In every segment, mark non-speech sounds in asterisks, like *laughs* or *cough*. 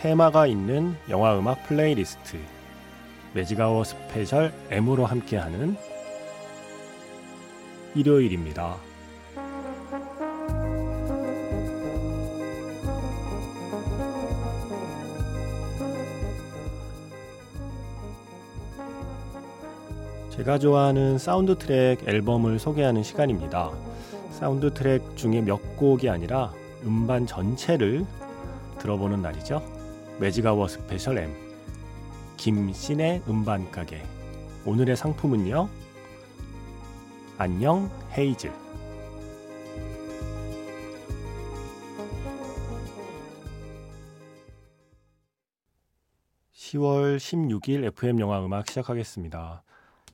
테마가 있는 영화 음악 플레이리스트 매직아워 스페셜 M으로 함께하는 일요일입니다. 제가 좋아하는 사운드 트랙 앨범을 소개하는 시간입니다. 사운드 트랙 중에 몇 곡이 아니라 음반 전체를 들어보는 날이죠. 매직아워 스페셜 M 김신의 음반 가게 오늘의 상품은요 안녕 헤이즐 10월 16일 FM 영화 음악 시작하겠습니다.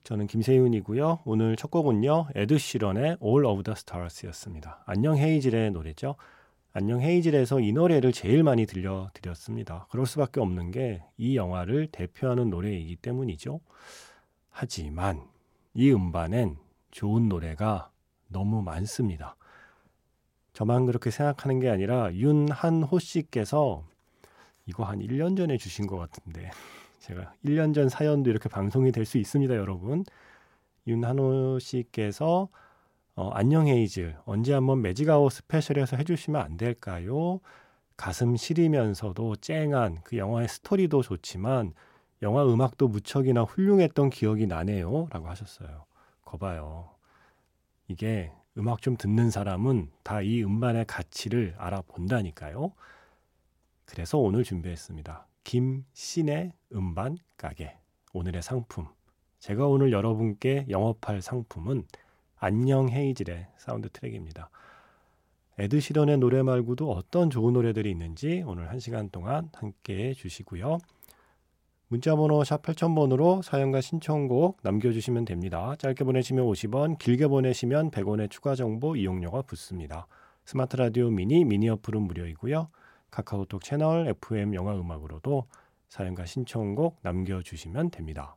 저는 김세윤이고요. 오늘 첫 곡은요. 에드 시런의 All of the Stars였습니다. 안녕 헤이즐의 노래죠. 안녕 헤이즐에서 이 노래를 제일 많이 들려드렸습니다. 그럴 수밖에 없는 게 이 영화를 대표하는 노래이기 때문이죠. 하지만 이 음반엔 좋은 노래가 너무 많습니다. 저만 그렇게 생각하는 게 아니라 윤한호 씨께서 이거 한 1년 전에 주신 것 같은데 *laughs* 제가 1년 전 사연도 이렇게 방송이 될 수 있습니다, 여러분. 윤한호 씨께서 어, 안녕 헤이즐 언제 한번 매직아워 스페셜에서 해주시면 안 될까요? 가슴 시리면서도 쨍한 그 영화의 스토리도 좋지만 영화 음악도 무척이나 훌륭했던 기억이 나네요. 라고 하셨어요. 거봐요. 이게 음악 좀 듣는 사람은 다 이 음반의 가치를 알아본다니까요. 그래서 오늘 준비했습니다. 김신의 음반 가게. 오늘의 상품. 제가 오늘 여러분께 영업할 상품은 안녕 헤이즐의 사운드 트랙입니다. 에드 시런의 노래 말고도 어떤 좋은 노래들이 있는지 오늘 1시간 동안 함께 해 주시고요. 문자번호 샵 8000번으로 사연과 신청곡 남겨주시면 됩니다. 짧게 보내시면 50원, 길게 보내시면 100원의 추가 정보 이용료가 붙습니다. 스마트 라디오 미니, 미니 어플은 무료이고요. 카카오톡 채널 FM 영화 음악으로도 사연과 신청곡 남겨주시면 됩니다.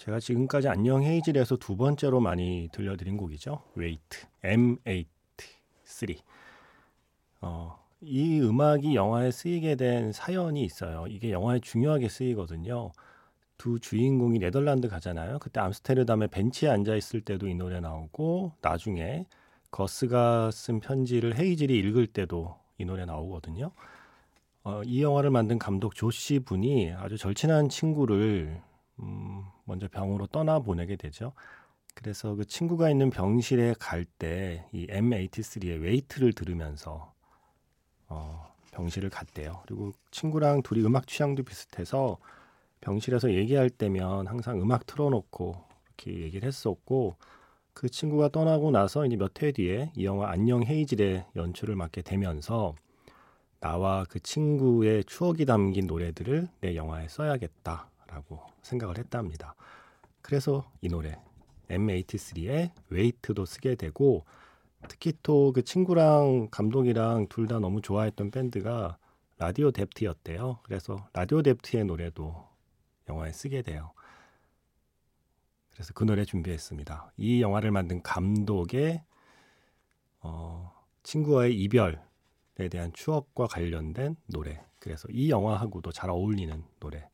제가 지금까지 안녕 헤이즐에서 두 번째로 많이 들려드린 곡이죠. Wait M83. 어, 이 음악이 영화에 쓰이게 된 사연이 있어요. 이게 영화에 중요하게 쓰이거든요. 두 주인공이 네덜란드 가잖아요. 그때 암스테르담에 벤치에 앉아 있을 때도 이 노래 나오고 나중에 거스가 쓴 편지를 헤이즐이 읽을 때도 이 노래 나오거든요. 어, 이 영화를 만든 감독 조시 분이 아주 절친한 친구를 음, 먼저 병으로 떠나 보내게 되죠. 그래서 그 친구가 있는 병실에 갈 때 이 M83의 Wait를 들으면서 어, 병실을 갔대요. 그리고 친구랑 둘이 음악 취향도 비슷해서 병실에서 얘기할 때면 항상 음악 틀어놓고 이렇게 얘기를 했었고 그 친구가 떠나고 나서 이제 몇 해 뒤에 이 영화 안녕 헤이즐의 연출을 맡게 되면서 나와 그 친구의 추억이 담긴 노래들을 내 영화에 써야겠다 라고 생각을 했답니다. 그래서 이 노래 M83의 웨이트도 쓰게 되고 특히 또 그 친구랑 감독이랑 둘 다 너무 좋아했던 밴드가 라디오 뎁트였대요. 그래서 라디오 뎁트의 노래도 영화에 쓰게 돼요. 그래서 그 노래 준비했습니다. 이 영화를 만든 감독의 어, 친구와의 이별에 대한 추억과 관련된 노래. 그래서 이 영화하고도 잘 어울리는 노래.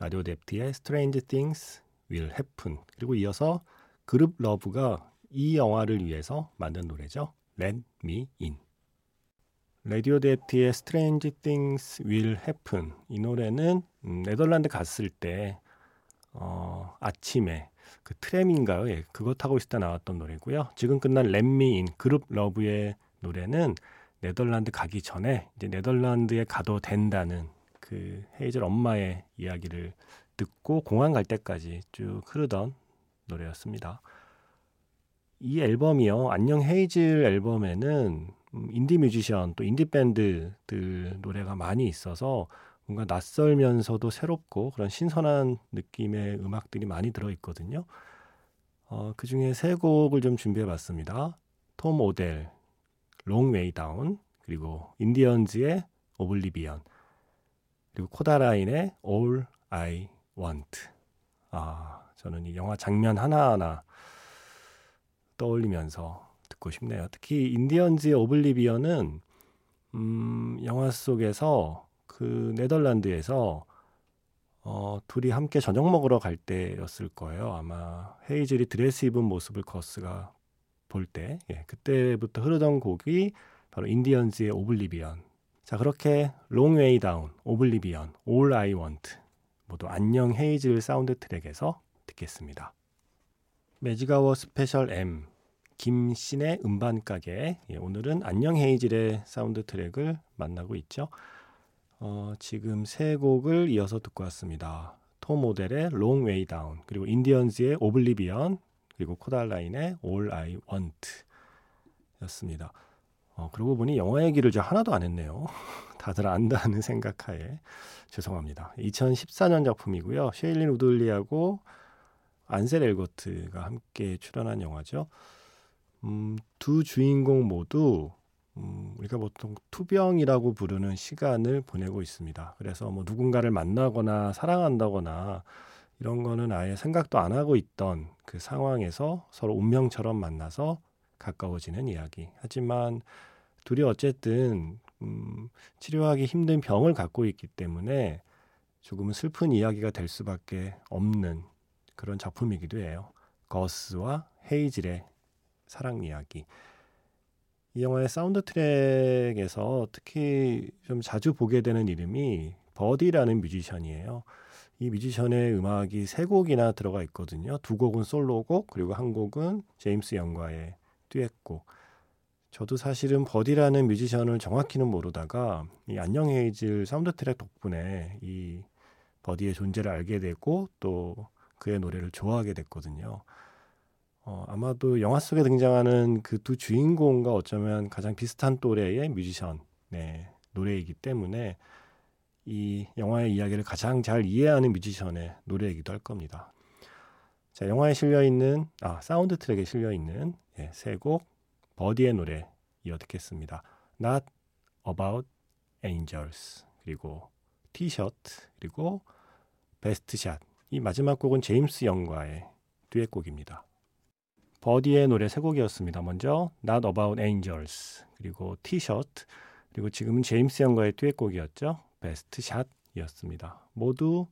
라디오 뎁트의 Strange Things Will Happen 그리고 이어서 그룹러브가 이 영화를 위해서 만든 노래죠. Let Me In. 레디오 데티의 Strange Things Will Happen 이 노래는 음, 네덜란드 갔을 때 어, 아침에 그 트램인가요? 예, 그거 타고 있을 때 나왔던 노래고요. 지금 끝난 렛미인 그룹 러브의 노래는 네덜란드 가기 전에 이제 네덜란드에 가도 된다는 그 헤이즐 엄마의 이야기를 듣고 공항 갈 때까지 쭉 흐르던 노래였습니다. 이 앨범이요. 안녕 헤이즐 앨범에는 음, 인디 뮤지션 또 인디 밴드들 노래가 많이 있어서 뭔가 낯설면서도 새롭고 그런 신선한 느낌의 음악들이 많이 들어 있거든요. 어, 그 중에 세 곡을 좀 준비해 봤습니다. 톰 오델, Long Way Down, 그리고 인디언즈의 Oblivion, 그리고 코달라인의 All I Want. 아, 저는 이 영화 장면 하나하나 떠올리면서 듣고 싶네요. 특히 인디언즈의 오블리비언은 음, 영화 속에서 그 네덜란드에서 어, 둘이 함께 저녁 먹으러 갈 때였을 거예요. 아마 헤이즐이 드레스 입은 모습을 거스가 볼 때, 예, 그때부터 흐르던 곡이 바로 인디언즈의 오블리비언. 자, 그렇게 Long Way Down, Oblivion, All I Want 모두 안녕 헤이즐 사운드 트랙에서 듣겠습니다. 매직아워 스페셜 M 김신의 음반 가게 예, 오늘은 안녕 헤이즐의 사운드 트랙을 만나고 있죠. 어, 지금 세 곡을 이어서 듣고 왔습니다. 톰 오델의 Long Way Down 그리고 인디언즈의 Oblivion 그리고 코달라인의 All I Want 였습니다. 어, 그러고 보니 영화 얘기를 저 하나도 안 했네요. *laughs* 다들 안다는 생각하에 죄송합니다. 2014년 작품이고요. 쉐일린 우들리하고 안셀 엘거트가 함께 출연한 영화죠. 음, 두 주인공 모두 음, 우리가 보통 투병이라고 부르는 시간을 보내고 있습니다. 그래서 뭐 누군가를 만나거나 사랑한다거나 이런 거는 아예 생각도 안 하고 있던 그 상황에서 서로 운명처럼 만나서 가까워지는 이야기. 하지만 둘이 어쨌든 음, 치료하기 힘든 병을 갖고 있기 때문에 조금은 슬픈 이야기가 될 수밖에 없는 그런 작품이기도 해요. 거스와 헤이즐의 사랑 이야기. 이 영화의 사운드 트랙에서 특히 좀 자주 보게 되는 이름이 버디라는 뮤지션이에요. 이 뮤지션의 음악이 세 곡이나 들어가 있거든요. 두 곡은 솔로곡, 그리고 한 곡은 제임스 영과의 듀엣곡. 저도 사실은 버디라는 뮤지션을 정확히는 모르다가 이 안녕 헤이즐 사운드 트랙 덕분에 이 버디의 존재를 알게 되고 또 그의 노래를 좋아하게 됐거든요. 어, 아마도 영화 속에 등장하는 그 두 주인공과 어쩌면 가장 비슷한 또래의 뮤지션, 네, 노래이기 때문에 이 영화의 이야기를 가장 잘 이해하는 뮤지션의 노래이기도 할 겁니다. 자, 영화에 실려 있는 아 사운드 트랙에 실려 있는 예, 세곡 버디의 노래 이어 듣겠습니다. Not About Angels 그리고 Tee Shirt 그리고 Best Shot. 이 마지막 곡은 제임스 영과의 듀엣곡입니다. 버디의 노래 세 곡이었습니다. 먼저 Not About Angels 그리고 Tee Shirt 그리고 지금은 제임스 영과의 듀엣곡이었죠. Best Shot이었습니다. 모두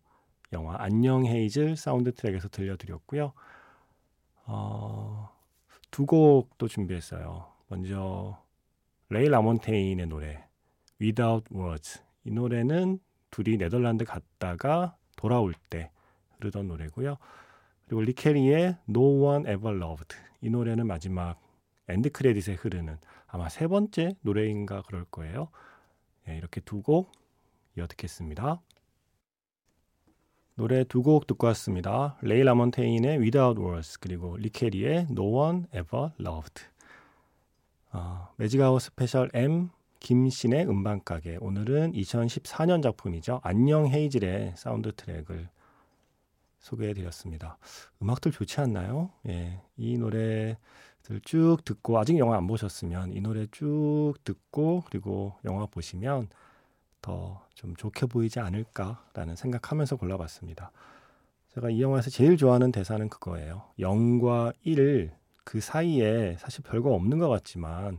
영화 안녕 헤이즐 사운드 트랙에서 들려드렸고요. 어, 두 곡도 준비했어요. 먼저 레이 라몬테인의 노래 Without Words 이 노래는 둘이 네덜란드 갔다가 돌아올 때 흐르던 노래고요. 그리고 리케 리의 No One Ever Loved 이 노래는 마지막 엔드 크레딧에 흐르는 아마 세 번째 노래인가 그럴 거예요. 네, 이렇게 두 곡 이어 듣겠습니다. 노래 두 곡 듣고 왔습니다. 레이 라몬테인의 Without Words 그리고 리케 리의 No One Ever Loved 어, 매직아웃 스페셜 M 김신의 음반가게 오늘은 2014년 작품이죠. 안녕 헤이즐의 사운드 트랙을 소개해 드렸습니다. 음악들 좋지 않나요? 예. 이 노래들 쭉 듣고 아직 영화 안 보셨으면 이 노래 쭉 듣고 그리고 영화 보시면 더 좀 좋게 보이지 않을까라는 생각하면서 골라봤습니다. 제가 이 영화에서 제일 좋아하는 대사는 그거예요. 0과 1, 그 사이에 사실 별거 없는 것 같지만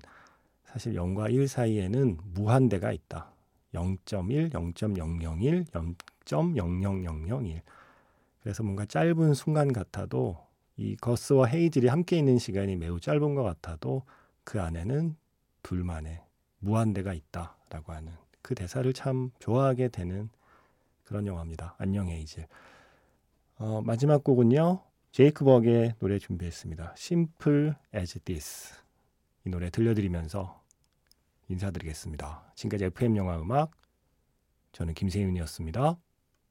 사실 0과 1 사이에는 무한대가 있다. 0.1, 0.001, 0.00001. 그래서 뭔가 짧은 순간 같아도 이 거스와 헤이즐이 함께 있는 시간이 매우 짧은 것 같아도 그 안에는 둘만의 무한대가 있다라고 하는 그 대사를 참 좋아하게 되는 그런 영화입니다. 안녕 헤이즐. 어, 마지막 곡은요. 제이크 버의 노래 준비했습니다. Simple as This. 이 노래 들려드리면서 인사드리겠습니다. 지금까지 FM 영화 음악 저는 김세윤이었습니다.